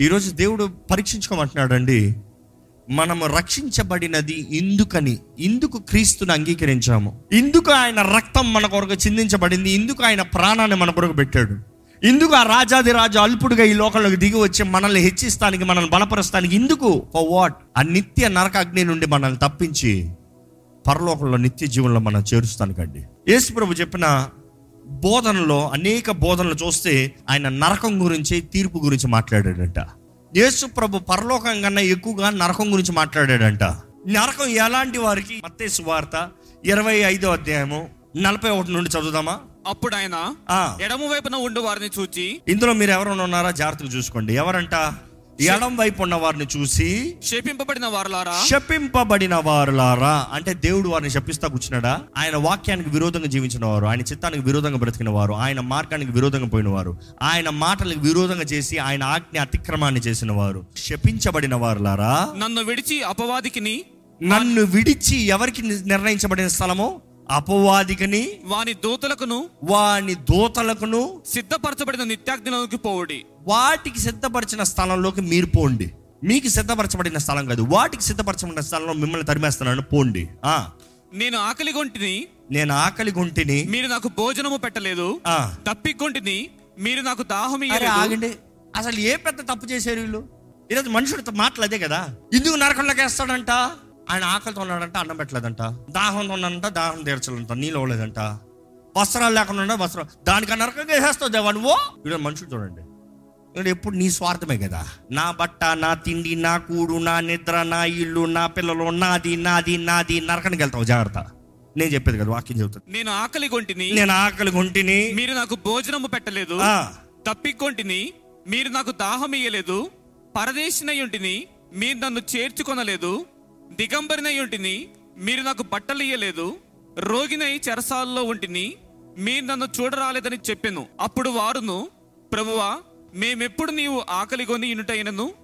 ఈరోజు దేవుడు పరీక్షించుకోమంటున్నాడండి మనము రక్షించబడినది ఇందుకని ఇందుకు క్రీస్తుని అంగీకరించాము. ఇందుకు ఆయన రక్తం మన కొరకు చిందించబడింది ఇందుకు ఆయన ప్రాణాన్ని మన కొరకు పెట్టాడు. ఇందుకు ఆ రాజాది రాజు అల్పుడుగా ఈ లోకంలోకి దిగి వచ్చి మనల్ని హెచ్చిస్తానికి మనల్ని బలపరుస్తానికి ఇందుకు? ఫర్ వాట్ ఆ నిత్య నరక అగ్ని నుండి మనల్ని తప్పించి పరలోకంలో నిత్య జీవనంలో మనం చేరుస్తానికండి. యేసు ప్రభు చెప్పిన బోధనలో అనేక బోధనలు చూస్తే ఆయన నరకం గురించి తీర్పు గురించి మాట్లాడాడంట. యేసు ప్రభు పరలోకం కన్నా ఎక్కువగా నరకం గురించి మాట్లాడాడంట. నరకం ఎలాంటి వారికి? మత్తేసు వార్త ఇరవై ఐదో అధ్యాయము నలభై ఒకటి నుండి చదువుదామా? అప్పుడు ఆయన. ఎడమ వైపున ఉండు వారిని చూచి ఇందులో మీరు ఎవరైనా ఉన్నారా? జాగ్రత్తగా చూసుకోండి. ఎవరంట? ఎడం వైపు ఉన్న వారిని చూసి శపింపబడిన వారులారా? శపింపబడిన వారులారా? అంటే దేవుడు వారిని శపిస్తా కూర్చున్నాడా? ఆయన వాక్యానికి విరోధంగా జీవించిన వారు ఆయన చిత్తానికి విరోధంగా బ్రతికిన వారు ఆయన మార్గానికి విరోధంగా పోయిన వారు ఆయన మాటలకు విరోధంగా చేసి ఆయన ఆజ్ఞ అతిక్రమాన్ని చేసిన వారు శపించబడిన వారులారా? నన్ను విడిచి అపవాదికిని నన్ను విడిచి ఎవరికి నిర్ణయించబడిన స్థలము? అపవాదికని వాని దూతలకును వాని దోతలకును సిద్ధపరచబడిన నిత్యాగ్నిలోకి పోవుడి. వాటికి సిద్ధపరిచిన స్థలంలోకి మీరు పోండి. మీకు సిద్ధపరచబడిన స్థలం కాదు. వాటికి సిద్ధపరచబడిన స్థలంలో మిమ్మల్ని తరిమేస్తున్నాను. పోండి. ఆ. నేను ఆకలి కొంటిని నేను ఆకలి గుంటిని మీరు నాకు భోజనము పెట్టలేదు. ఆ. తప్పికొంటిని మీరు నాకు దాహం అరే ఆగండి. అసలు ఏ పెద్ద తప్పు చేశారు వీళ్ళు? ఈరోజు మనుషుడితో మాటలు అదే కదా. ఎందుకు నరకంలోకి వేస్తాడంట? ఆయన ఆకలితో ఉన్నాడంట అన్నం పెట్టలేదంట. దాహంతో ఉన్నాడంట దాహం తీర్చలేదంట నీళ్ళు ఇవ్వలేదంట. వస్త్రాలు లేకుండా వస్త్రం దానికి నరకంగా వేసేస్తావు దేవా నువ్వు? ఈరోజు మనుషులు చూడండి. ఇక్కడ ఎప్పుడు నీ స్వార్థమే కదా? నా బట్ట నా తిండి నా కూడు నా నిద్ర నా ఇల్లు నా పిల్లలు నాది నాది నాది నరకానికి వెళ్తావు జాగ్రత్త. నేను చెప్పేది కదా వాక్యం చెబుతాను నేను ఆకలి కొంటిని నేను ఆకలి గుంటిని మీరు నాకు భోజనము పెట్టలేదు. తప్పికొంటిని మీరు నాకు దాహం ఇయ్యలేదు పరదేశినయుంటిని మీరు నన్ను చేర్చుకొనలేదు దిగంబరినయుంటిని మీరు నాకు బట్టలు ఇయ్యలేదు రోగినై చెరసాల్లో ఉంటిని మీరు నన్ను చూడరాలేదని చెప్పెను. అప్పుడు వారును ప్రభువా మేమెప్పుడు నీవు ఆకలిగొని ఇనుటైనను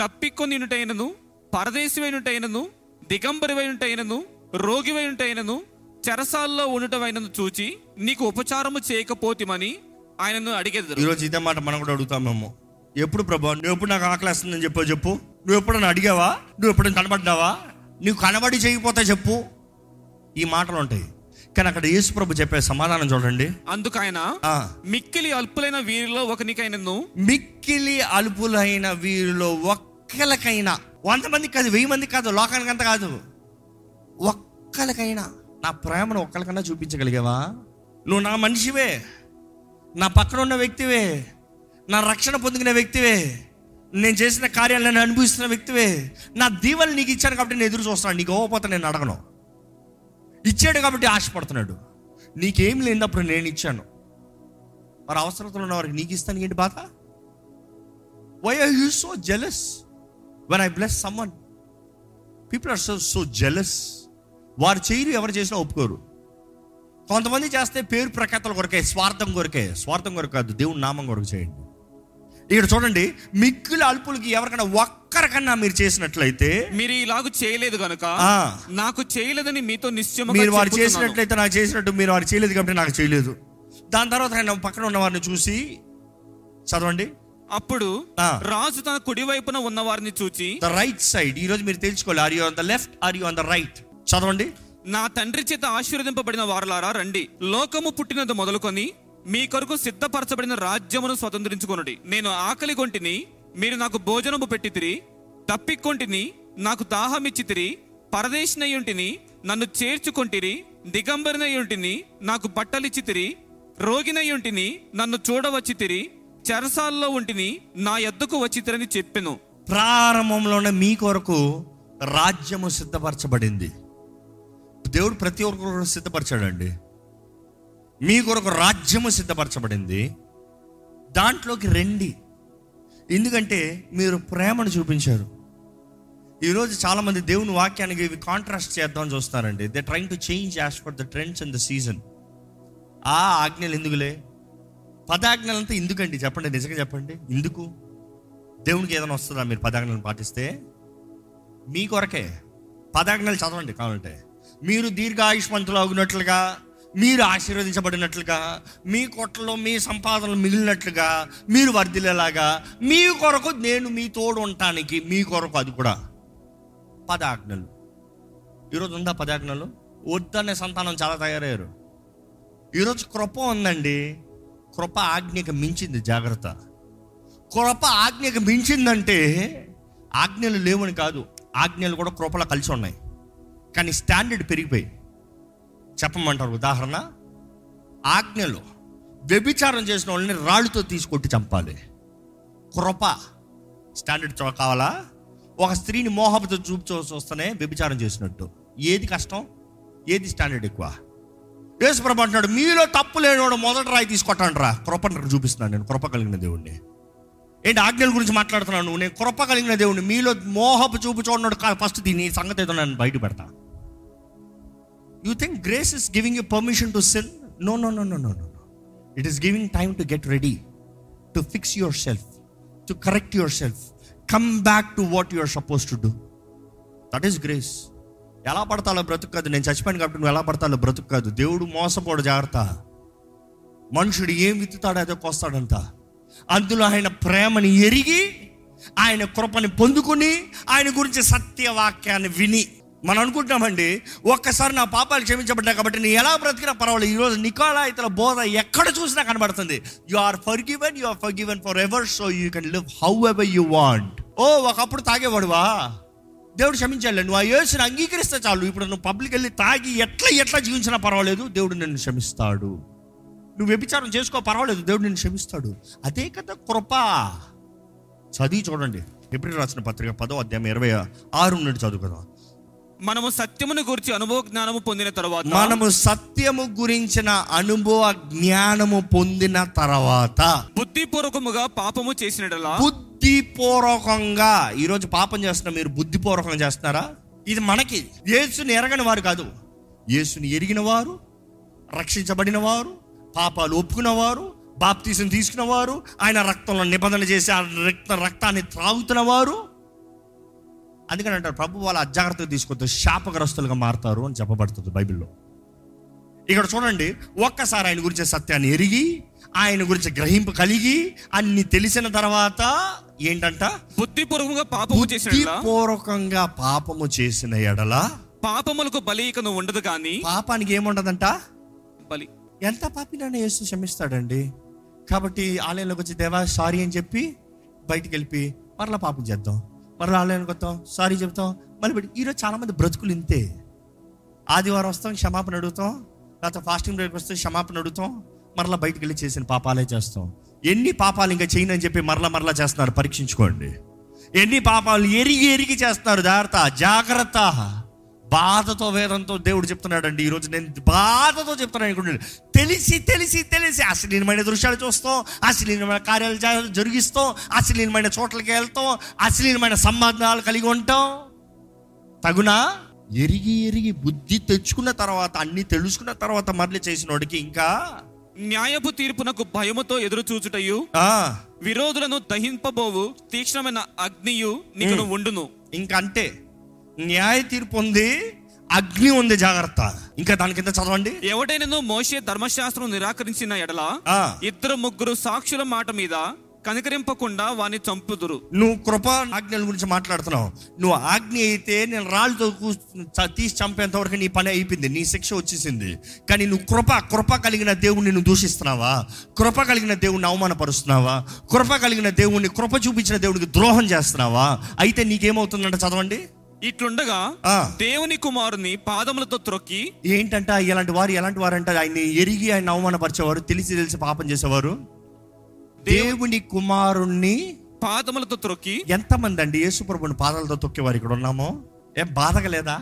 తప్పికొని ఇనుటైనను పరదేశమైనటైనను దిగంబరివైనటైనను రోగివైనటైనను చెరసాల్లో ఉండటమైనను చూచి నీకు ఉపచారము చేయకపోతిమని ఆయనను అడిగేది ఈరోజు ఇదే మాట మనం కూడా అడుగుతామేమో ఎప్పుడు ప్రభా నువ్వు ఎప్పుడు నాకు ఆకలేస్తుందని చెప్పో చెప్పు. నువ్వు ఎప్పుడన్నా అడిగావా? నువ్వు ఎప్పుడైనా కనబడ్డావా? నువ్వు కనబడి చేయకపోతే చెప్పు. ఈ మాటలు ఉంటాయి. కానీ అక్కడ యేసు ప్రభు చెప్పే సమాధానం చూడండి. అందుకైన ఆ. మిక్కిలి అల్పులైన వీరిలో ఒకనికైనను? మిక్కిలి అలుపులైన వీరిలో ఒక్కలకైనా. వంద మందికి కాదు వెయ్యి మందికి కాదు లోకానికి అంత కాదు. ఒక్కలకైనా. నా ప్రేమను ఒక్కరికన్నా చూపించగలిగావా? నువ్వు నా మనిషివే. నా పక్కన ఉన్న వ్యక్తివే. నా రక్షణ పొందిన వ్యక్తివే. నేను చేసిన కార్యాలను అనుభవిస్తున్న వ్యక్తివే. నా దీవెనలు నీకు ఇచ్చాను కాబట్టి నేను ఎదురు చూస్తాను నీకు ఇవ్వకపోతే నేను అడగను ఇచ్చాడు కాబట్టి ఆశపడుతున్నాడు. నీకేం లేనప్పుడు నేను ఇచ్చాను. మరి అవసరతలు ఉన్న వారికి నీకు ఇస్తాను ఏంటి బాధ? Why are you so jealous when I bless someone people are so so jealous వారు చేయరు ఎవరు చేసినా ఒప్పుకోరు. కొంతమంది చేస్తే పేరు ప్రఖ్యాతల కొరకే స్వార్థం కొరకే. స్వార్థం కొరకు కాదు దేవుని నామం కొరకు చేయండి. ఇక్కడ చూడండి మిక్కుల అల్పులకి ఎవరికైనా ఒక్కరికన్నా మీరు చేసినట్లయితే మీరు ఇలాగ చేయలేదు గనుక ఆ. నాకు చేయలేదని మీతో నిశ్చయముగా మీరు వారు. చేసినట్లయితే నాకు చేసినట్టు మీరు వారు చేయలేదు కాబట్టి నాకు చేయలేదు. దాని తర్వాత ఆయన పక్కన ఉన్న వారిని చూసి చదవండి. అప్పుడు. రాజు తన కుడి వైపున ఉన్న వారిని చూచి ద రైట్ సైడ్ ఈ రోజు మీరు తెలుసుకోవాలి. Are you on the left are you on the right చదవండి. నా తండ్రి చేత ఆశీర్వదింపబడిన వారలారా రండి. లోకము పుట్టినది మొదలుకొని మీ కొరకు సిద్ధపరచబడిన రాజ్యమును స్వతంత్రించుకొనుడి. నేను ఆకలి కొంటిని మీరు నాకు భోజనము పెట్టితిరి తప్పికొంటిని నాకు దాహమిచ్చితిరి పరదేశినయుంటిని నన్ను చేర్చుకొంటిరి దిగంబరినయుంటిని నాకు బట్టలిచ్చితిరి రోగినయుంటిని నన్ను చూడవచ్చితిరి చెరసాల్లో ఉంటిని నా ఎద్దుకు వచ్చితిరని చెప్పెను. ప్రారంభంలోనే మీ కొరకు రాజ్యము సిద్ధపరచబడింది. దేవుడు ప్రతి ఒక్కరు సిద్ధపరచాడండి. మీ కొరకు రాజ్యము సిద్ధపరచబడింది. దాంట్లోకి రండి. ఎందుకంటే మీరు ప్రేమను చూపించారు. ఈరోజు చాలామంది దేవుని వాక్యానికి ఇవి కాంట్రాస్ట్ చేద్దామని చూస్తారండి they trying to change as per the trends and the season ఆ ఆజ్ఞలు ఎందుకులే? పదాజ్ఞలంతా ఎందుకండి? చెప్పండి నిజంగా చెప్పండి. ఎందుకు? దేవునికి ఏదైనా వస్తుందా మీరు పదాజ్ఞలను పాటిస్తే? మీ కొరకే. పదాజ్ఞలు చదవండి కావాలంటే. మీరు దీర్ఘాయుష్మంతులు అవునట్లుగా మీరు ఆశీర్వదించబడినట్లుగా మీ కొట్టలో మీ సంపాదనలు మిగిలినట్లుగా మీరు వర్ధిల్లేలాగా మీ కొరకు నేను మీ తోడు ఉండటానికి మీ కొరకు అది కూడా పదాజ్ఞలు. ఈరోజు ఉందా పదాజ్ఞలు? వద్దనే సంతానం చాలా తయారయ్యారు. ఈరోజు కృప ఉందండి. కృప ఆజ్ఞకి మించింది జాగ్రత్త. కృప ఆజ్ఞకి మించిందంటే ఆజ్ఞలు లేవని కాదు ఆజ్ఞలు కూడా కృపలో కలిసి ఉన్నాయి. కానీ స్టాండర్డ్ పెరిగిపోయి చెప్పమంటారు. ఉదాహరణ ఆజ్ఞలు వ్యభిచారం చేసిన వాళ్ళని రాళ్ళతో తీసుకొట్టి చంపాలి. కృప స్టాండర్డ్ కావాలా? ఒక స్త్రీని మోహపతో చూపు వస్తేనే వ్యభిచారం చేసినట్టు. ఏది కష్టం? ఏది స్టాండర్డ్ ఎక్కువ? యేసుప్రభు అంటున్నాడు మీలో తప్పు లేనివాడు మొదటి రాయి తీసుకొట్టాను కృపను చూపిస్తున్నాను. నేను కృప కలిగిన దేవుణ్ణి. ఏంటి ఆజ్ఞల గురించి మాట్లాడుతున్నాను నువ్వు? నేను కృప కలిగిన దేవుణ్ణి. మీలో మోహపు చూపు చూడన్నాడు ఫస్ట్ దీని సంగతి ఏదో నేను బయట పెడతాను you think grace is giving you permission to sell no no no no no no it is giving time to get ready to fix yourself to correct yourself come back to what you are suppose to do that is grace ఎలా పడతాలో బ్రతుకు కాదు నేను చచ్చిపోయాను కాబట్టి నువ్వు ఎలా పడతాలో బ్రతుకు కాదు దేవుడు మోసపోడు జాగ్రత్త. మనుషుడు ఏం విత్తుతాడో అదే కోస్తాడంత అందులో ఆయన ప్రేమని ఎరిగి ఆయన కృపని పొందుకుని ఆయన గురించి సత్యవాక్యాన్ని విని మనం అనుకుంటున్నామండి ఒక్కసారి నా పాపాలు క్షమించబడ్డా కాబట్టి నేను ఎలా బ్రతికినా పర్వాలేదు. ఈరోజు నికోలా ఇతర బోధ ఎక్కడ చూసినా కనబడుతుంది. You are forgiven you are forgiven forever so you can live however you want ఓ ఒకప్పుడు తాగేవాడువా? దేవుడు క్షమించాలి నువ్వు ఆ యేసుని అంగీకరిస్తే చాలు. ఇప్పుడు నువ్వు పబ్లిక్ వెళ్ళి తాగి ఎట్లా ఎట్లా జీవించినా పర్వాలేదు. దేవుడు నిన్ను క్షమిస్తాడు. నువ్వు వ్యభిచారం చేసుకో పర్వాలేదు. దేవుడు నిన్ను క్షమిస్తాడు. అదే కదా కృప. చదివి చూడండి. ఎప్పుడు రాసిన పత్రిక పదో అధ్యాయం ఇరవై ఆరు నుండి చదువుకుందాం. మనము సత్యమును గురించి అనుభవ జ్ఞానము పొందిన తరువాత మనము సత్యము గురించిన అనుభవ జ్ఞానము పొందిన తర్వాత బుద్ధిపూర్వకముగా పాపము చేసినడలా బుద్ధిపూర్వకంగా ఈరోజు పాపం చేస్తున్నా మీరు బుద్ధిపూర్వకంగా చేస్తున్నారా? ఇది మనకి యేసుని ఎరగని వారు కాదు. యేసుని ఎరిగిన వారు రక్షించబడిన వారు పాపాలు ఒప్పుకున్న వారు బాప్తీసం తీసుకున్న వారు ఆయన రక్తంలో నిబంధన చేసి ఆ రక్త రక్తాన్ని త్రాగుతున్న వారు అందుకని అంటారు ప్రభు వాళ్ళ అజాగ్రత్తగా తీసుకొస్తే శాపగ్రస్తులుగా మారుతారు అని చెప్పబడుతుంది బైబిల్లో. ఇక్కడ చూడండి ఒక్కసారి ఆయన గురించి సత్యాన్ని ఎరిగి ఆయన గురించి గ్రహింపు కలిగి అన్ని తెలిసిన తర్వాత ఏంటంట? బుద్ధిపూర్వకంగా పాపము చేసినడలా బుద్ధిపూర్వకంగా పాపము చేసిన ఎడల? పాపములకు బలి ఉండదు కానీ పాపానికి ఏముండదంట? బలి. ఎంత పాపినైనా యేసు క్షమిస్తాడండి. కాబట్టి ఆలయంలోకి వచ్చి దేవా సారీ అని చెప్పి బయటికి వెళ్ళి మరలా పాపం చేద్దాం. మరి ఆలయానికి వస్తాం సారీ చెప్తాం. మళ్ళీ ఈరోజు చాలామంది బ్రతుకులు ఇంతే. ఆదివారం వస్తాం క్షమాపణ అడుగుతాం. లేకపోతే ఫాస్టింగ్ బ్రేక్ వస్తే క్షమాపణ అడుగుతాం. మరలా బయటికి వెళ్ళి చేసిన పాపాలే చేస్తాం. ఎన్ని పాపాలు ఇంకా చేయనని చెప్పి మరలా మరలా చేస్తున్నారు పరీక్షించుకోండి. ఎన్ని పాపాలు ఎరిగి ఎరిగి చేస్తున్నారు జాగ్రత్త జాగ్రత్త. బాధతో వేదంతో దేవుడు చెప్తున్నాడండి. ఈరోజు నేను బాధతో చెప్తున్నాను అనుకుంటున్నాను. తెలిసి తెలిసి తెలిసి అశ్లీలమైన దృశ్యాలు చూస్తాం అశ్లీలమైన కార్యాలు జరిగిస్తాం అశ్లీలమైన చోట్లకి వెళ్తాం అశ్లీలమైన సంబంధాలు కలిగి ఉంటాం. తగునా? ఎరిగి ఎరిగి బుద్ధి తెచ్చుకున్న తర్వాత అన్ని తెలుసుకున్న తర్వాత మరలి చేసినోడికి ఇంకా? న్యాయపు తీర్పునకు భయముతో ఎదురు చూచుటయు ఆ, విరోధులను దహింపబోవు తీక్ష్ణమైన అగ్నియు నీకు ఉండును. ఇంకా అంటే న్యాయ తీర్పు ఉంది అగ్ని ఉంది జాగ్రత్త. ఇంకా దాని కింద చదవండి. ఎవడైనను మోషే ధర్మశాస్త్రం నిరాకరించిన ఎడల. ఇద్దరు ముగ్గురు సాక్షుల మాట మీద కనికరింపకుండా వాని చంపుదురు. నువ్వు కృప ఆజ్ఞల గురించి మాట్లాడుతున్నావు. నువ్వు ఆజ్ఞ అయితే నేను రాళ్ళతో తీసి చంపేంత వరకు నీ పని అయిపోయింది నీ శిక్ష వచ్చేసింది. కానీ నువ్వు కృప కృప కలిగిన దేవుణ్ణి నువ్వు దూషిస్తున్నావా? కృప కలిగిన దేవుణ్ణి అవమానపరుస్తున్నావా? కృప కలిగిన దేవుణ్ణి కృప చూపించిన దేవునికి ద్రోహం చేస్తున్నావా? అయితే నీకేమవుతుందంటే చదవండి. ఇట్లుండగా. దేవుని కుమారుని పాదములతో త్రొక్కి ఏంటంట ఇలాంటి వారు ఎలాంటి వారు అంటే ఆయన్ని ఎరిగి ఆయన అవమానపరిచేవారు తెలిసి తెలిసి పాపం చేసేవారు. దేవుని కుమారుణ్ణి పాదములతో త్రొక్కి ఎంతమంది అండి యేసుప్రభుని పాదాలతో తొక్కేవారు ఇక్కడ ఉన్నామో. ఏం బాధగలేదా?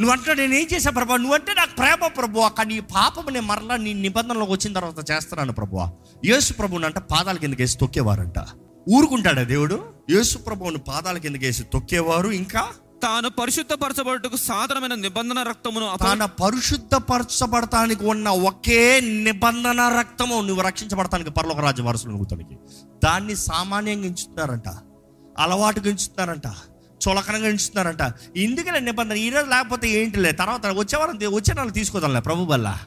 నువ్వు అంటే నేను ఏం చేశా ప్రభా? నువ్వంటే నాకు ప్రేమ ప్రభు అక్కడ నీ పాపం నేను మరలా నీ నిబంధనలోకి వచ్చిన తర్వాత చేస్తున్నాను ప్రభు యేసు ప్రభుని అంటే పాదాల కిందకి వేసి తొక్కేవారంట. ఊరుకుంటాడా దేవుడు? యేసు ప్రభువుని పాదాల కిందకి వేసి తొక్కేవారు ఇంకా? తాను పరిశుద్ధపరచబడుటకు సాధారణమైన నిబంధన రక్తమును తన పరిశుద్ధపరచబడటానికి ఉన్న ఒకే నిబంధన రక్తము నువ్వు రక్షించబడటానికి పరలోక రాజ్య వారసులు నువ్వుతానికి దాన్ని సామాన్యంగా ఎంచుతున్నారంట. అలవాటుగా ఎంచుతున్నారంట. చులకనంగా ఇస్తున్నారంట ఎందుకనే నిబంధన. ఈరోజు లేకపోతే ఏంటిలే? తర్వాత వచ్చేవారం వచ్చే నెల తీసుకోదాంలే ప్రభు వల్ల.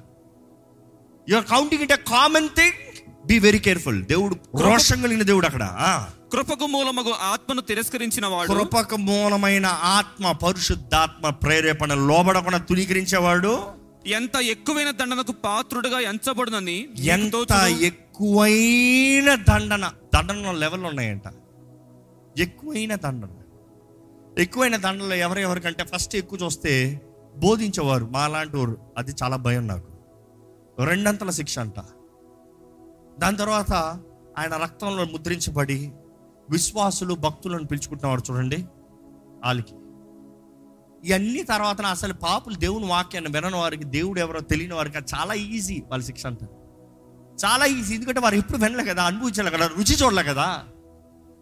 You're counting it a common thing be very careful దేవుడు రోషం కలిగిన దేవుడు అక్కడ. ఆ. కృపకు మూలమగు ఆత్మను తిరస్కరించిన వాడు. కృపకు మూలమైన ఆత్మ పరిశుద్ధాత్మ ప్రేరేపణ లోబడకుండా తునీకరించేవాడు ఎంత ఎక్కువైన దండనకు పాత్రుడుగా ఎంచబడునని ఎంత. ఎక్కువైన దండన దండన లెవెల్ ఉన్నాయంట. ఎక్కువైన దండన. ఎక్కువైన దండలో ఎవరెవరికంటే ఫస్ట్ ఎక్కువ చూస్తే బోధించేవారు. మా లాంటి వారు. అది చాలా భయం నాకు. రెండంతల శిక్ష అంట. దాని తర్వాత ఆయన రక్తంలో ముద్రించబడి విశ్వాసులు భక్తులను పిలుచుకుంటున్నవారు చూడండి వాళ్ళకి ఇవన్నీ తర్వాత అసలు పాపులు దేవుని వాక్యాన్ని వినని వారికి దేవుడు ఎవరో తెలియని వారికి చాలా ఈజీ వాళ్ళ శిక్ష అంతా. చాలా ఈజీ. ఎందుకంటే వారు ఎప్పుడు వినలే కదా అనుభవించలే కదా రుచి చూడలే కదా.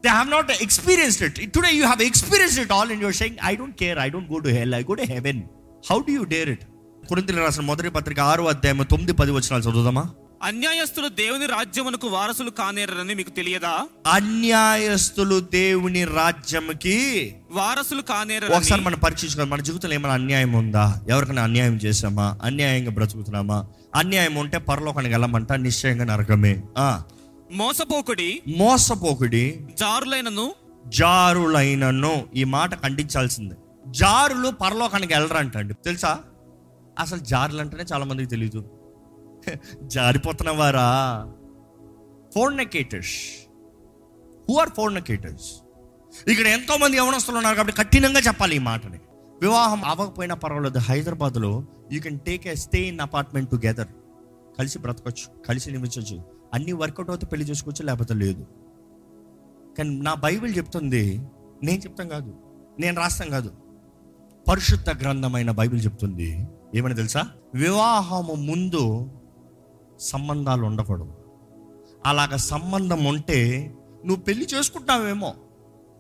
They have not experienced it today you have experienced it all in your saying I don't care I don't go to hell I go to heaven how do you dare it కురింతలు రాసిన మొదటి పత్రిక ఆరు అధ్యాయం తొమ్మిది పది వచ్చినాలు చదువుదామా? అన్యాయస్తులు దేవుని రాజ్యమునకు వారసులు కానేరని మీకు తెలియదా? అన్యాయస్తులు దేవుని రాజ్యంకి వారసులు ఒకసారి కానేరని మనం పరీక్షించుకోవాలి మన జీవితంలో ఏమైనా అన్యాయం ఉందా? ఎవరికైనా అన్యాయం చేసామా అన్యాయంగా బ్రతుకుతున్నామా? అన్యాయం ఉంటే పరలోకానికి వెళ్ళమంట? నిశ్చయంగా నరకమే. ఆ. మోసపోకుడి మోసపోకుడి జారులైనను జారులైనను ఈ మాట ఖండించాల్సిందే. జారులు పరలోకానికి వెళ్ళరంటండి. తెలుసా? అసలు జారులు అంటేనే చాలా మందికి తెలియదు జారిపోతున్న వారా ఫోర్నకేటర్స్ హూ ఆర్ ఫోర్నకేటర్స్ ఇక్కడ ఎంతో మంది యవనస్తులు ఉన్నారు కాబట్టి కఠినంగా చెప్పాలి ఈ మాటని. వివాహం అవ్వకపోయినా పర్వాలేదు. హైదరాబాద్లో you can take a stay in apartment together కలిసి బ్రతకొచ్చు. కలిసి నిమించవచ్చు అన్ని వర్కౌట్ అవుతే పెళ్ళి చేసుకోవచ్చు లేకపోతే లేదు. కానీ నా బైబిల్ చెప్తుంది నేను చెప్తాం కాదు. నేను రాస్తాం కాదు. పరిశుద్ధ గ్రంథమైన బైబిల్ చెప్తుంది. ఏమని తెలుసా? వివాహము ముందు సంబంధాలు ఉండకూడదు. అలాగ సంబంధం ఉంటే నువ్వు పెళ్ళి చేసుకుంటావేమో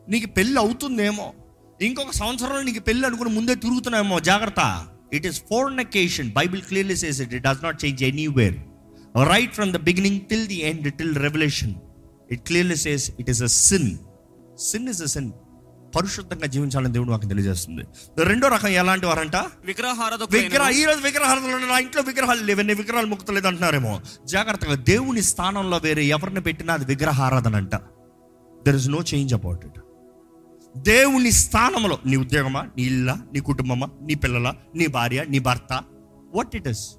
నీకు పెళ్ళి అవుతుందేమో ఇంకొక సంవత్సరంలో నీకు పెళ్ళి అనుకుని ముందే తిరుగుతున్నావేమో జాగ్రత్త. It is fornication Bible clearly says it it does not change anywhere right from the beginning till the end till revolution it clearly says it is a sin sin is a sin పరిశుద్ధంగా జీవించాలని దేవుడు నాకు తెలియజేస్తుంది. రెండో రకం ఎలాంటి వారంట? విగ్రహారాధకులైనను విగ్రహ ఈ రోజు నా ఇంట్లో విగ్రహాలు లేవు ఎన్ని విగ్రహాలు ముక్తలేదు అంటున్నారేమో. జాగ్రత్తగా దేవుని స్థానంలో వేరే ఎవరిని పెట్టినా అది విగ్రహారాధన అంట. There is no change about it దేవుని స్థానంలో నీ ఉద్యోగమా నీ ఇల్లా నీ కుటుంబమా నీ పిల్లల నీ భార్య నీ భర్త వాట్ ఇట్ ఇస్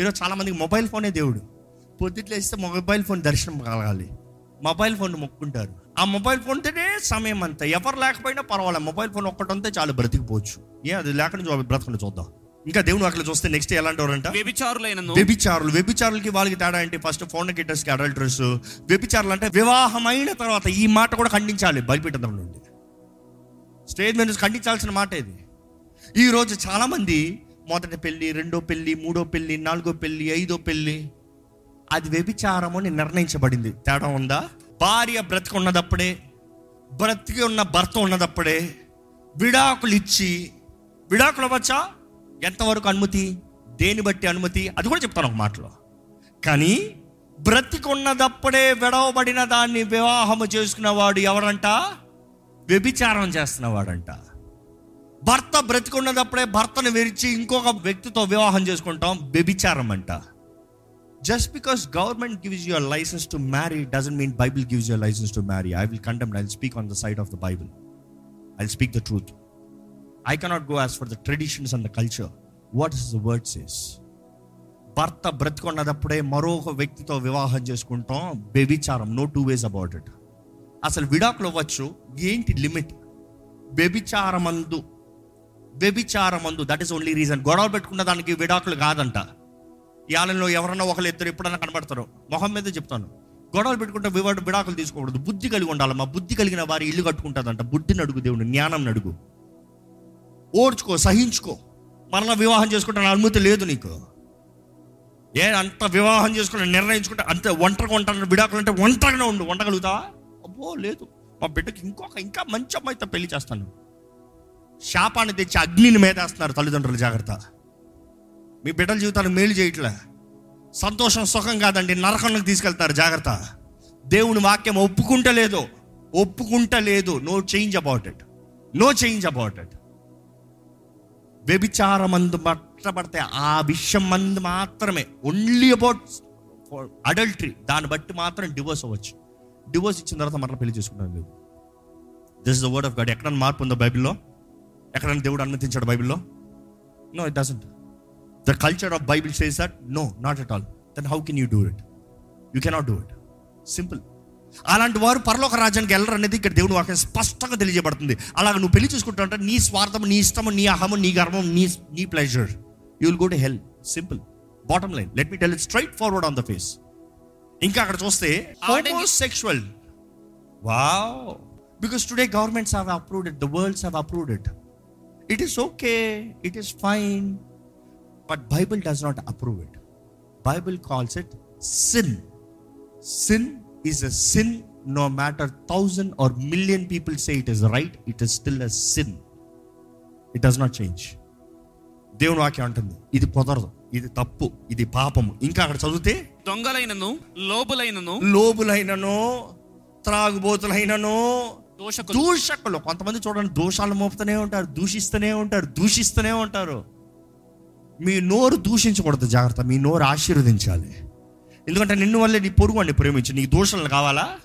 ఈరోజు చాలా మందికి మొబైల్ ఫోనే దేవుడు. పొద్దుట్లో ఇస్తే మొబైల్ ఫోన్ దర్శనం కలగాలి. మొబైల్ ఫోన్ మొక్కుంటారు. ఆ మొబైల్ ఫోన్తోనే సమయం అంతా. ఎవరు లేకపోయినా పర్వాలేదు. మొబైల్ ఫోన్ ఒక్కటి ఉంటే చాలు బ్రతికిపోవచ్చు. ఏ అది లేకుండా బ్రతకుండా చూద్దాం. ఇంకా దేవుని అక్కడ చూస్తే నెక్స్ట్ ఎలాంటి వారంట వ్యభిచారులైనను. వ్యభిచారులు. వ్యభిచారులకి వాళ్ళకి తేడా ఏంటి? ఫస్ట్ ఫోన్కి అడల్టర్స్ వ్యభిచారులు అంటే వివాహమైన తర్వాత ఈ మాట కూడా ఖండించాలి బలిపీఠం నుండి. స్టేజ్ మీద ఖండించాల్సిన మాట ఇది. ఈ రోజు చాలా మంది మొదటి పెళ్ళి రెండో పెళ్ళి మూడో పెళ్ళి నాలుగో పెళ్ళి ఐదో పెళ్ళి అది వ్యభిచారము అని నిర్ణయించబడింది. తేడా ఉందా? భార్య బ్రతికి ఉన్నదప్పుడే బ్రతికి ఉన్న భర్త ఉన్నదప్పుడే విడాకులు ఇచ్చి విడాకులు అవ్వచ్చా? ఎంతవరకు అనుమతి? దేని బట్టి అనుమతి? అది కూడా చెప్తాను ఒక మాటలో. కానీ బ్రతికున్నదప్పుడే విడవబడిన దాన్ని వివాహము చేసుకున్నవాడు ఎవరంట? వ్యభిచారం చేస్తున్నవాడంట. భర్త బ్రతికున్నదప్పుడే భర్తను విరిచి ఇంకొక వ్యక్తితో వివాహం చేసుకుంటాం వ్యభిచారం అంట just because government gives your license to marry doesn't mean Bible gives your license to marry I will condemn I speak on the side of the Bible I speak the truth I cannot go as per the traditions and the culture what is the word is భర్త బ్రతికున్నదప్పుడే మరొక వ్యక్తితో వివాహం చేసుకుంటాం. బెబిచారం no two ways about it అసలు విడాకులు అవ్వచ్చు ఏంటి లిమిట్? వ్యభిచారమందు. వ్యభిచారమందు. దట్ ఈస్ ఓన్లీ రీజన్ గొడవ పెట్టుకున్న దానికి విడాకులు కాదంట. ఈ ఆలయంలో ఎవరన్నా ఒకరు ఇద్దరు ఎప్పుడన్నా కనబడతారు మొహం మీద చెప్తాను. గొడవలు పెట్టుకుంటే వివాడు విడాకులు తీసుకోకూడదు. బుద్ధి కలిగి ఉండాలి మా బుద్ధి కలిగిన వారి ఇల్లు కట్టుకుంటుందంట. బుద్ధిని అడుగు దేవుడు జ్ఞానం అడుగు ఓర్చుకో సహించుకో. మరలా వివాహం చేసుకుంటే అనుమతి లేదు నీకు. ఏ అంత వివాహం చేసుకుని నిర్ణయించుకుంటే అంత ఒంటరిగా ఉంటాను విడాకులు అంటే ఒంటరిగానే ఉండు. వండగలుగుతావా అబ్బో లేదు. మా బిడ్డకి ఇంకొక ఇంకా మంచి అమ్మాయితో పెళ్ళి చేస్తాను. శాపాన్ని తెచ్చి అగ్నిని మేదేస్తున్నారు తల్లిదండ్రులు జాగ్రత్త. మీ బిడ్డల జీవితాలు మేలు చేయట్లే? సంతోషం సుఖం కాదండి నరకంలోకి తీసుకెళ్తారు జాగ్రత్త. దేవుని వాక్యం ఒప్పుకుంటలేదు ఒప్పుకుంటలేదు. No change about it no change about it వ్యభిచారమందు పట్టబడితే ఆ విషయం మందు మాత్రమే. ఓన్లీ అబౌట్ అడల్టరీ దాన్ని బట్టి మాత్రం డివోర్స్ అవ్వచ్చు. డివోర్స్ ఇచ్చిన తర్వాత మరలా పెళ్ళి చేసుకుంటాం లేదు this is the word of God ఎక్కడన్నా మార్పు ఉందో బైబిల్లో? ఎక్కడన్నా దేవుడు అనుమతించాడు బైబిల్లో? No it doesn't the culture of Bible says that no not at all then how can you do it you cannot do it simple అలాంటి వారు పరలోక రాజ్యానికి వెళ్ళరు అనేది ఇక్కడ దేవుడు వాక్యం స్పష్టంగా తెలియజేయబడుతుంది. అలాగ నువ్వు పెళ్ళి చూసుకుంటా అంటే నీ స్వార్థం నీ ఇష్టము నీ అహము నీ గర్వం నీ నీ pleasure you will go to hell simple bottom line let me tell it straight forward on the face ఇంకా అక్కడ చూస్తే sexual wow because today governments have approved it the worlds have approved it it is okay it is fine but Bible does not approve it Bible calls it sin sin is a sin no matter thousand or million people say it is right it is still a sin it does not change దేవుని వాక్యం అంటుంది ఇది కుదరదు ఇది తప్పు ఇది పాపము. ఇంకా అక్కడ చదివితే దొంగలైనను లోబులైనను లోబులైనను త్రాగుబోతులైనను దోషకులు. దూషకులు. కొంతమంది చూడండి దోషాలు మోపుతూనే ఉంటారు దూషిస్తూనే ఉంటారు దూషిస్తూనే ఉంటారు. మీ నోరు దూషించకూడదు జాగ్రత్త. మీ నోరు ఆశీర్వదించాలి. ఎందుకంటే నిన్ను వల్లే నీ పొరుగు వాడిని ప్రేమించు. నీకు దోషాలు కావాలా?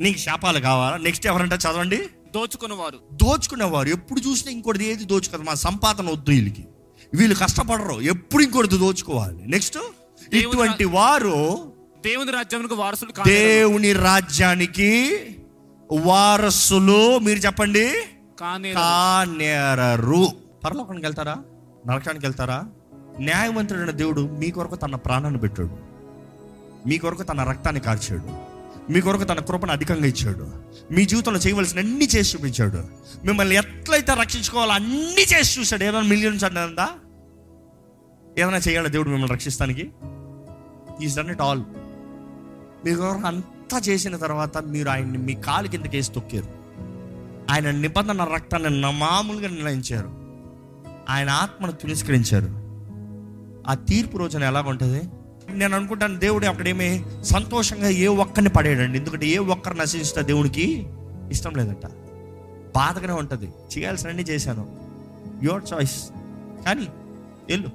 నీకు శాపాలు కావాలా? నెక్స్ట్ ఎవరంటే చదవండి? దోచుకున్నవారు. దోచుకునేవారు ఎప్పుడు చూసినా ఇంకోటి ఏది దోచుకోదు. మా సంపాదన వద్దు వీళ్ళకి. వీళ్ళు కష్టపడరు. ఎప్పుడు ఇంకోటి దోచుకోవాలి. నెక్స్ట్ ఇటువంటి వారు దేవుని రాజ్యమునకు వారసులు దేవుని రాజ్యానికి వారసులు. మీరు చెప్పండి. కానీ కానేరరు. పరలోకానికి వెళ్తారా? నరకానికి వెళ్తారా? న్యాయవంతుడైన దేవుడు మీ కొరకు తన ప్రాణాన్ని పెట్టాడు. మీ కొరకు తన రక్తాన్ని కార్చాడు మీ కొరకు తన కృపను అధికంగా ఇచ్చాడు. మీ జీవితంలో చేయవలసిన అన్ని చేసి చూపించాడు. మిమ్మల్ని ఎట్లయితే రక్షించుకోవాలో అన్ని చేసి చూశాడు. ఏదైనా మిలియన్స్ అన్నదా ఏదైనా చేయాలి దేవుడు మిమ్మల్ని రక్షిస్తానికి? ఈజ్ డన్ ఇట్ ఆల్ మీ కొరకు అంతా చేసిన తర్వాత మీరు ఆయన్ని మీ కాలు కిందకి వేసి తొక్కారు. ఆయన నిబంధన రక్తాన్ని మామూలుగా నిర్ణయించారు. ఆయన ఆత్మను తిరస్కరించారు. ఆ తీర్పు రోజున ఎలాగుంటుంది నేను అనుకుంటాను దేవుడు అక్కడేమి సంతోషంగా ఏ ఒక్కరిని పడేయడండి. ఎందుకంటే ఏ ఒక్కరు నశించితే దేవునికి ఇష్టం లేదంట. బాధగానే ఉంటుంది. చేయాల్సినన్నీ చేశాను. యువర్ చాయిస్ కానీ వెళ్ళు.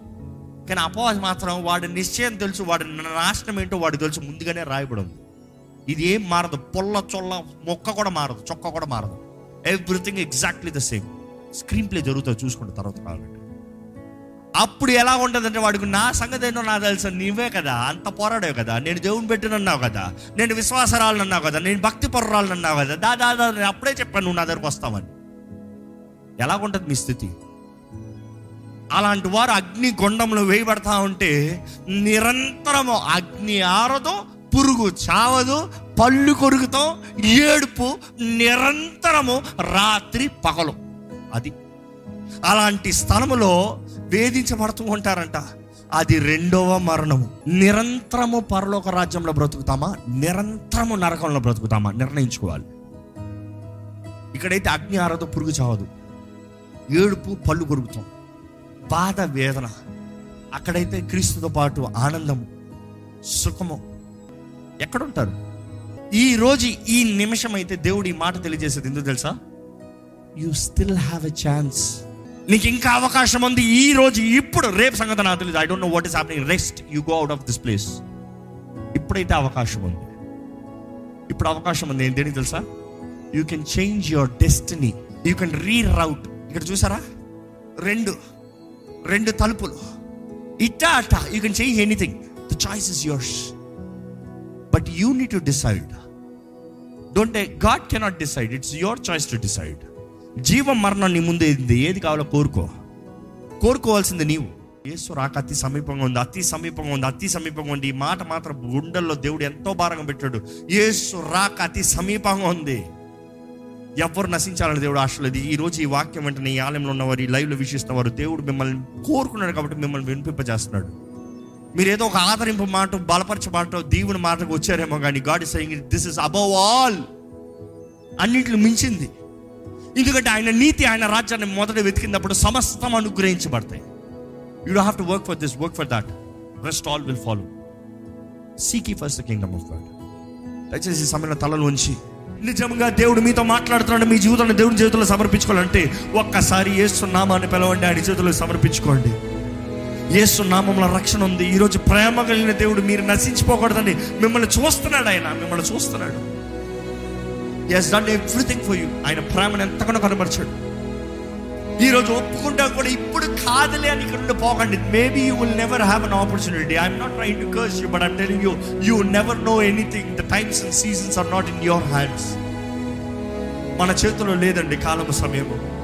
కానీ అపవాది మాత్రం వాడి నిశ్చయం తెలుసు వాడి నాశనం ఏంటో వాడు తెలుసు ముందుగానే రాయబడి ఉంది ఇది ఏం మారదు. పొల్ల చొల్ల మొక్క కూడా మారదు. చొక్క కూడా మారదు. Everything exactly the same screenplay జరుగుతుంది చూసుకుంటే తర్వాత కావాలంటే. అప్పుడు ఎలా ఉంటుందంటే వాడికి నా సంగతి ఏంటో నాకు తెలుసు నీవే కదా అంత పోరాడావు కదా నేను దేవుని పెట్టినన్నావు కదా నేను విశ్వాసరాలను అన్నావు కదా నేను భక్తి పొర్రాలను అన్నావు కదా దా దా దా, నేను అప్పుడే చెప్పాను నువ్వు నా దగ్గరకు వస్తావని. ఎలాగుంటుంది మీ స్థితి? అలాంటి వారు అగ్ని గుండంలో వేయబడతా ఉంటే నిరంతరము అగ్ని ఆరదు పురుగు చావదు పళ్ళు కొరుకుతాం ఏడుపు నిరంతరము రాత్రి పగలు. అది. అలాంటి స్థలములో వేధించబడుతూ ఉంటారంట. అది రెండవ మరణము. నిరంతరము పరలోక రాజ్యంలో బ్రతుకుతామా? నిరంతరము నరకంలో బ్రతుకుతామా? నిర్ణయించుకోవాలి. ఇక్కడైతే అగ్ని ఆరదు పురుగు చావదు. ఏడుపు పళ్ళు కొరుకుతాం. బాధ వేదన. అక్కడైతే క్రీస్తుతో పాటు ఆనందము సుఖము. ఎక్కడుంటారు? ఈ రోజు ఈ నిమిషం అయితే దేవుడు ఈ మాట తెలియజేసేది ఎందుకు తెలుసా? You still have a chance నీకు ఇంకా అవకాశం ఉంది ఈ రోజు ఇప్పుడు రేపు సంగతి నాకు తెలియదు I don't know what is happening rest you go out of this place ఇప్పుడైతే అవకాశం ఉంది. ఇప్పుడు అవకాశం ఉంది. ఏంటి తెలుసా? You can change your destiny you can reroute ఇక్కడ చూసారా? రెండు. రెండు తలుపులు. ఇట్టా అట్టా you can change anything the choice is yours but you need to decide don't God cannot decide it's your choice to decide జీవం మరణం నీ ముందు ఏది కావాలో కోరుకో. కోరుకోవాల్సింది నీవు. యేసు రాక అతి సమీపంగా ఉంది. అతి సమీపంగా ఉంది. అతి సమీపంగా ఉంది. ఈ మాట మాత్రం గుండెల్లో దేవుడు ఎంతో భారంగా పెట్టాడు. యేసు రాక అతి సమీపంగా ఉంది. ఎవరు నశించాలని దేవుడు ఆశలేదు ఈ రోజు ఈ వాక్యం వెంటనే ఈ ఆలయంలో ఉన్నవారు ఈ లైవ్లో వీక్షిస్తున్నవారు దేవుడు మిమ్మల్ని కోరుకున్నాడు కాబట్టి మిమ్మల్ని వినిపింపజేస్తున్నాడు. మీరు ఏదో ఒక ఆదరింపు మాట బలపరచ మాట దీవుని మాటకు వచ్చారేమో కానీ God saying this is above all అన్నింటిని మించింది. ఎందుకంటే ఆయన నీతి ఆయన రాజ్యాన్ని మొదట వెతికినప్పుడు సమస్తం అనుగ్రహించబడతాయి. You do have to work for this work for that rest all will follow seek first kingdom of God దయచేసి ఈ సమయంలో తలలు ఉంచి నిజంగా దేవుడు మీతో మాట్లాడుతున్నాడు మీ జీవితాన్ని దేవుడి చేతుల్లో సమర్పించుకోవాలంటే ఒక్కసారి ఏసు నామాన్ని పిలవండి ఆయన చేతుల్లో సమర్పించుకోండి. ఏసు నామంలో రక్షణ ఉంది. ఈరోజు ప్రేమ కలిగిన దేవుడు మీరు నశించిపోకూడదండి మిమ్మల్ని చూస్తున్నాడు ఆయన మిమ్మల్ని చూస్తున్నాడు. Has done everything for you ఆయన ప్రేమను ఎంతగానో కనబరిచాడు. ఈరోజు ఒప్పుకుంటా కూడా ఇప్పుడు కాదులే అని ఇక్కడ నుండి పోకండి. Maybe you will never have an opportunity I'm not trying to curse you but I'm telling you you never know anything the times and seasons are not in your hands మన చేతిలో లేదండి కాలము సమయము.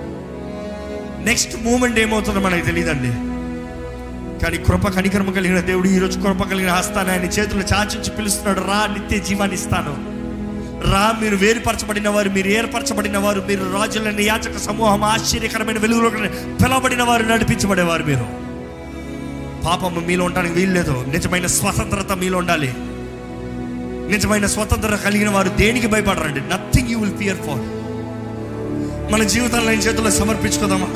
నెక్స్ట్ మూమెంట్ ఏమవుతుందో మనకి తెలియదండి. కానీ కృప కనికరమ కలిగిన దేవుడు ఈరోజు కృప కలిగిన హస్తాన్ని ఆయన చేతులు చాచించి పిలుస్తున్నాడు. రా నిత్య జీవాన్ని ఇస్తాను. రా మీరు వేరుపరచబడిన వారు మీరు ఏర్పరచబడిన వారు మీరు రాజులని యాచక సమూహం ఆశ్చర్యకరమైన వెలుగులో పిలవబడిన వారు నడిపించబడేవారు మీరు. పాపము మీలో ఉండడానికి వీల్లేదు నిజమైన స్వతంత్రత మీలో ఉండాలి. నిజమైన స్వతంత్రత కలిగిన వారు దేనికి భయపడరండి? Nothing you will fear for మన జీవితాలను ఆయన చేతుల్లో సమర్పించుకుందామా?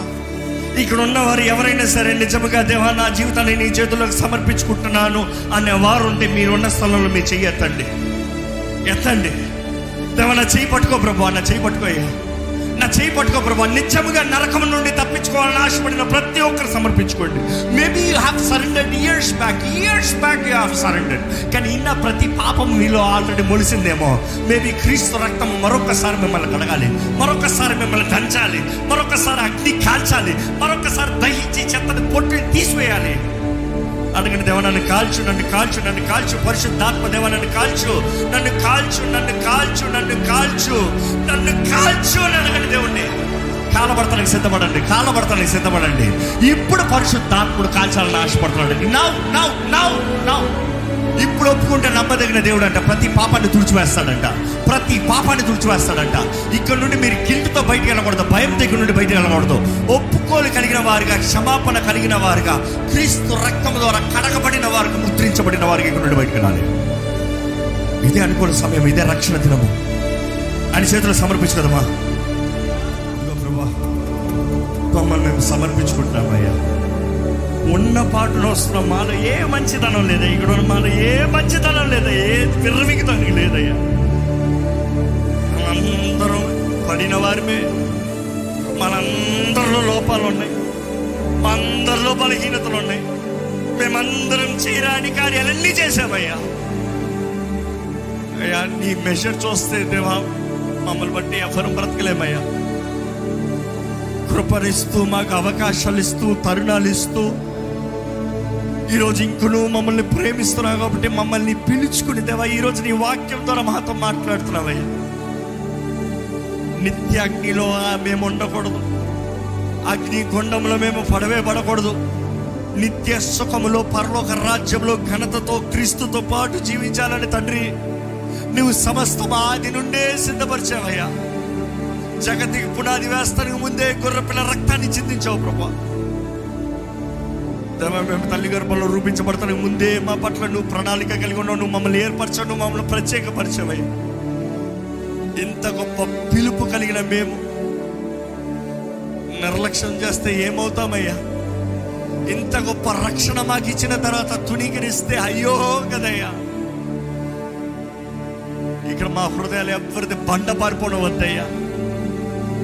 ఇక్కడ ఉన్నవారు ఎవరైనా సరే నిజముగా దేవా నా జీవితాన్ని నీ చేతుల్లోకి సమర్పించుకుంటున్నాను అనే వారు ఉంటే మీరున్న స్థలంలో మీరు చెయ్యి ఎత్తండి ఎత్తండి. దేవా నా చేయి పట్టుకో ప్రభు నా చేయి పట్టుకోయ్యా నా చేయి పట్టుకో ప్రభు నిత్యముగా నరకం నుండి తప్పించుకోవాలని ఆశపడిన ప్రతి ఒక్కరు సమర్పించుకోండి. Maybe you have surrendered years back years back you have surrendered కానీ ఇన్న ప్రతి పాపం మీలో ఆల్రెడీ మొలిసిందేమో. మేబీ క్రీస్తు రక్తం మరొకసారి మిమ్మల్ని కడగాలి మరొకసారి మిమ్మల్ని దంచాలి మరొకసారి అగ్ని కాల్చాలి మరొకసారి దహించి చెత్తని పొట్టుని తీసివేయాలి. అడగండి దేవ నన్ను కాల్చు నన్ను కాల్చు నన్ను కాల్చు. పరిశుద్ధాత్మ దేవ నన్ను కాల్చు. నన్ను కాల్చు నన్ను కాల్చు నన్ను కాల్చు. నన్ను కాల్చు అని అడగండి దేవుణ్ణి. కాలబడతానికి సిద్ధపడండి కాలబడతానికి సిద్ధపడండి. ఇప్పుడు పరిశుద్ధాత్ముడు కాల్చాలని ఆశపడుతున్నాడు నౌ నౌ నౌ నౌ ఇప్పుడు ఒప్పుకుంటే నమ్మదగిన దేవుడు అంట ప్రతి పాపాన్ని తుడిచివేస్తాడంట. ప్రతి పాపాన్ని తుడిచివేస్తాడంట. ఇక్కడ నుండి మీరు గిల్ట్తో బయటికి వెళ్ళకూడదు. భయం దగ్గర నుండి బయటికి వెళ్ళకూడదు. ఒప్పుకోలు కలిగిన వారుగా క్షమాపణ కలిగిన వారుగా క్రీస్తు రక్తం ద్వారా కడగబడిన వారికి ముద్రించబడిన వారికి ఇక్కడ నుండి బయటికి వెళ్ళాలి ఇదే అనుకోని సమయం ఇదే రక్షణ దినము. అని చేతులు సమర్పించుకదమ్మా. కదమ్మా ప్రభా మమ్మల్ని మేము సమర్పించుకుంటామయ్యా ఉన్న పాటలో వస్తున్న మాలో ఏ మంచితనం లేదా ఇక్కడ ఉన్న మాలో ఏ మంచితనం లేదా ఏ విర్రవిగితానికి లేదయ్యా. మనందరం పడిన వారిమే. మనందరిలో లోపాలు ఉన్నాయి. మా అందరిలో బలహీనతలు ఉన్నాయి. మేమందరం చేయరాని కార్యాలన్నీ చేసామయ్యా అయ్యా నీ మెషర్ చూస్తే దేవా మమ్మల్ని బట్టి ఎవరు బ్రతకలేమయ్యా. కృపనిస్తూ మాకు అవకాశాలు ఇస్తూ తరుణాలు ఇస్తూ ఈరోజు ఇంకను మమ్మల్ని ప్రేమిస్తున్నావు కాబట్టి మమ్మల్ని పిలుచుకుని దేవా ఈరోజు నీ వాక్యం ద్వారా మాతో మాట్లాడుతున్నావయ్యా. నిత్య అగ్నిలో ఆ మేము ఉండకూడదు. అగ్ని కొండంలో మేము పడవే పడకూడదు. నిత్య సుఖములో పరలోక రాజ్యంలో ఘనతతో క్రీస్తుతో పాటు జీవించాలని తండ్రి నువ్వు సమస్తం ఆది నుండే సిద్ధపరిచావయ్యా. జగతికి పునాది వేస్తానికి ముందే గుర్రపిల్ల రక్తాన్ని చిందించావు ప్రభా. మేము తల్లి గర్భంలో రూపించబడతానికి ముందే మా పట్ల నువ్వు ప్రణాళిక కలిగి ఉన్నావు. నువ్వు మమ్మల్ని ఏర్పరచావు నువ్వు మమ్మల్ని ప్రత్యేకపరిచావయ్యా. ఇంత గొప్ప పిలుపు కలిగిన మేము నిర్లక్ష్యం చేస్తే ఏమవుతామయ్యా? ఇంత గొప్ప రక్షణ మాకు ఇచ్చిన తర్వాత తుణీకరిస్తే అయ్యో కదయ్యా. ఇక్కడ మా హృదయాలు ఎవరిది బండ పారిపోవడం వద్దయ్యా.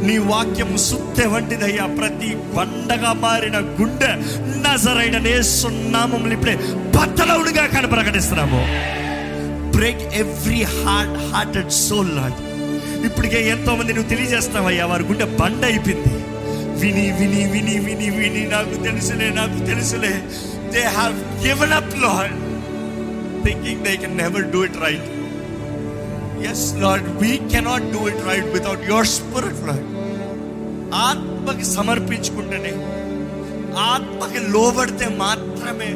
నీ వాక్యము సుత్తె వంటిదయ్యా. ప్రతి బండగా మారిన గుండె నజరైన నేస్తున్నామని ఇప్పుడే బద్దలవుడుగా కానీ ప్రకటిస్తున్నాము. Break every heart hearted soul లాంటి ఇప్పటికే ఎంతో మంది నువ్వు తెలియజేస్తావయ్యా వారి గుండె బండ అయిపోయింది. విని విని విని విని విని నాకు తెలుసులే నాకు తెలుసులే. They have given up Lord thinking they can never do it right yes Lord we cannot do it right without your spirit Lord ఆత్మకి సమర్పించుకుంటేనే ఆత్మకి లోబడితే మాత్రమే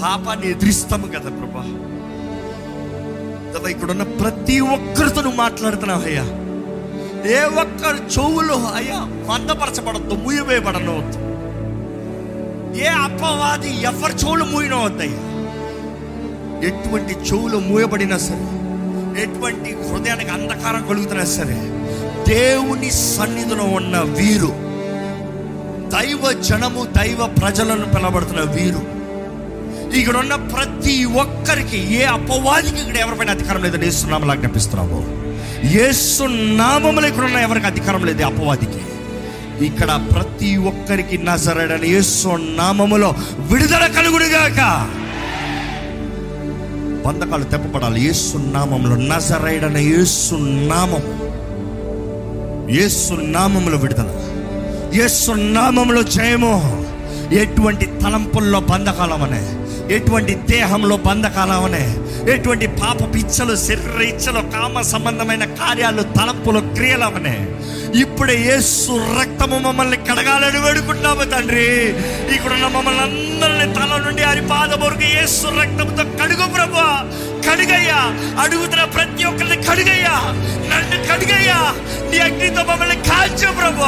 పాపాన్ని ఎదిరిస్తాము కదా ప్రభా. కదా ఇక్కడ ఉన్న ప్రతి ఒక్కరితో నువ్వు మాట్లాడుతున్నావు అయ్యా. ఏ ఒక్కరు చెవులు అయ్యా మందపరచబడద్దు మూయవేయబడనవద్దు ఏ అపవాది ఎవరి చెవులు మూయనవద్దయ్యా ఎటువంటి చెవులు మూయబడినా సరే ఎటువంటి హృదయానికి అంధకారం కలుగుతున్నా సరే దేవుని సన్నిధిలో ఉన్న వీరు దైవ జనము దైవ ప్రజలను పిలబడుతున్న వీరు. ఇక్కడ ఉన్న ప్రతి ఒక్కరికి ఏ అపవాదికి ఇక్కడ ఎవరిపైన అధికారం లేదని ఇస్తున్నాము ఆజ్ఞాపిస్తున్నాము. యేసు నామములు ఇక్కడ ఉన్న ఎవరికి అధికారం లేదు అపవాదికి. ఇక్కడ ప్రతి ఒక్కరికి నజరడని యేసు నామములో విడుదల కలుగుడుగాక బంధకాలు తెప్పబడాలి ఏసు నామంలో నజరైడన ఏసు నామం. యేసు నామంలో విడుదల. యేసు నామంలో జయము ఎటువంటి తలంపుల్లో బంధకాలమనే ఎటువంటి దేహంలో బంధకాలమనే ఎటువంటి పాప పిచ్చలు శరీర ఇచ్చలు కామ సంబంధమైన కార్యాలు తలంపులు క్రియలవనే ఇప్పుడే యేసు రక్తము మమ్మల్ని కడగాలని వేడుకుంటాము తండ్రి. ఇక్కడున్న మమ్మల్ని అందరిని తల నుండి అరిపాద వరకు యేసు రక్తంతో కడుగు ప్రభా. కడుగయ్యా. అడుగుతున్న ప్రతి ఒక్కరిని కడుగయ్యా. నన్ను కడుగయ్యా. నీ అగ్నితో మమ్మల్ని కాల్చు ప్రభు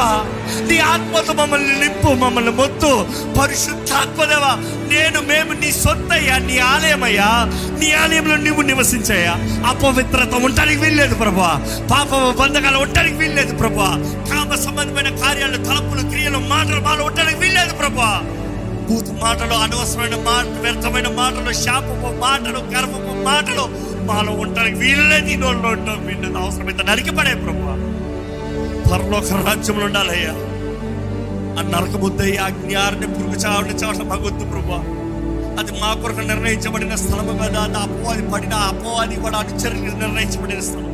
నీ ఆత్మతో మమ్మల్ని నింపు మమ్మల్ని మొత్తు. పరిశుద్ధాత్మదేవా నేను మేము నీ సొత్తయ్యా నీ ఆలయమయ్యా. నీ ఆలయంలో నువ్వు నివసించయ్యా. అపవిత్రత ఉండడానికి వీల్లేదు ప్రభా పాప బంధకాలు ఉండడానికి వీల్లేదు ప్రభా కామ సంబంధమైన కార్యాలు తలపులు క్రియలు మాటలు మాలు ఉండడానికి వీల్లేదు ప్రభా బూత్ మాటలు అనవసరమైన మాట వ్యర్థమైన మాటలు శాపపు మాటలు గర్వపు మాటలు మాలో ఉండడానికి వీల్లేదు దీని నోళ్ళు ఉండడం వీళ్ళది అవసరమైతే నరికిపడే ప్రభు పరలోక రాజ్యంలో ఉండాలయ్యా. ఆ నరకబుద్దయ్య అజ్ఞాన్ని పురుగు చావడం చావడం భగవద్దు ప్రభు అది మా కొరకు నిర్ణయించబడిన స్థలము కదా. అది అపోవాది పడిన అపోవాది కూడా అనుచరులకు నిర్ణయించబడిన స్థలం.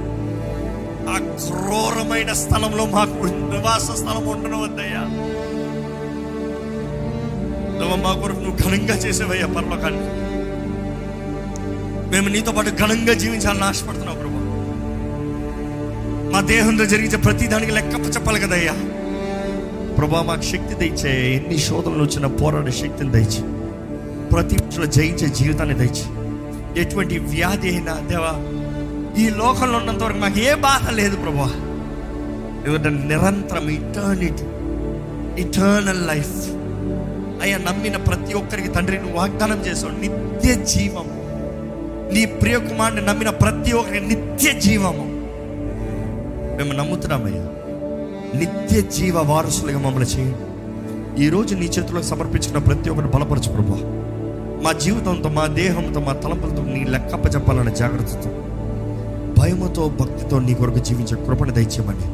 ఆ క్రూరమైన స్థలంలో మాకు నివాస స్థలం ఉండడం వద్దయ్యా ప్రభు మా కొరకు నువ్వు ఘనంగా చేసేవయ్యా పర్లోకాన్ని మేము నీతో పాటు ఘనంగా జీవించాలని ఆశపడుతున్నావు ప్రభు. మా దేహంలో జరిగించే ప్రతి దానికి లెక్క చెప్పాలి కదయ్యా. ప్రభా మాకు శక్తి దయచే ఎన్ని శోధనలు వచ్చిన పోరాడే శక్తిని దయచి ప్రతి జయించే జీవితాన్ని దయచి. ఎటువంటి వ్యాధి అయినా దేవా ఈ లోకంలో ఉన్నంత వరకు మాకు ఏ బాధ లేదు ప్రభా. ఎందుకంటే నిరంతరం ఇటర్నిటీ ఇటర్నల్ లైఫ్ అయ్యా నమ్మిన ప్రతి ఒక్కరికి తండ్రి నువ్వు వాగ్దానం చేసావు. నిత్య జీవము. నీ ప్రియ కుమారుని నమ్మిన ప్రతి ఒక్కరికి నిత్య జీవము. మేము నమ్ముతున్నామయ్యా. నిత్య జీవ వారసులుగా మమ్మల్ని చేయండి ఈరోజు నీ చేతులకు సమర్పించుకున్న ప్రతి ఒక్కరిని బలపరచు ప్రభా. మా జీవితంతో మా దేహంతో మా తలంపులతో నీ లెక్కప్ప చెప్పాలనే జాగ్రత్తతో భయముతో భక్తితో నీ కొరకు జీవించే కృపణ దయచేయమని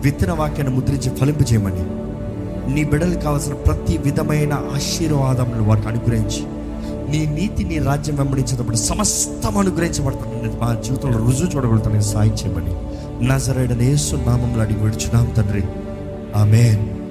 విత్తన వాక్యాన్ని ముద్రించి ఫలింపు చేయమని నీ బిడ్డలకు కావాల్సిన ప్రతి విధమైన ఆశీర్వాదములు వారికి అనుగ్రహించి నీ నీతి నీ రాజ్యం వెంబడించేటప్పుడు సమస్తం అనుగ్రహించబడతాను. మా జీవితంలో రుజువు చూడగలుగుతాను. సాయం చేయమని. నజరేడనేసు నామంలో అడిగి విడుచున్నాం తండ్రి. ఆమెన్.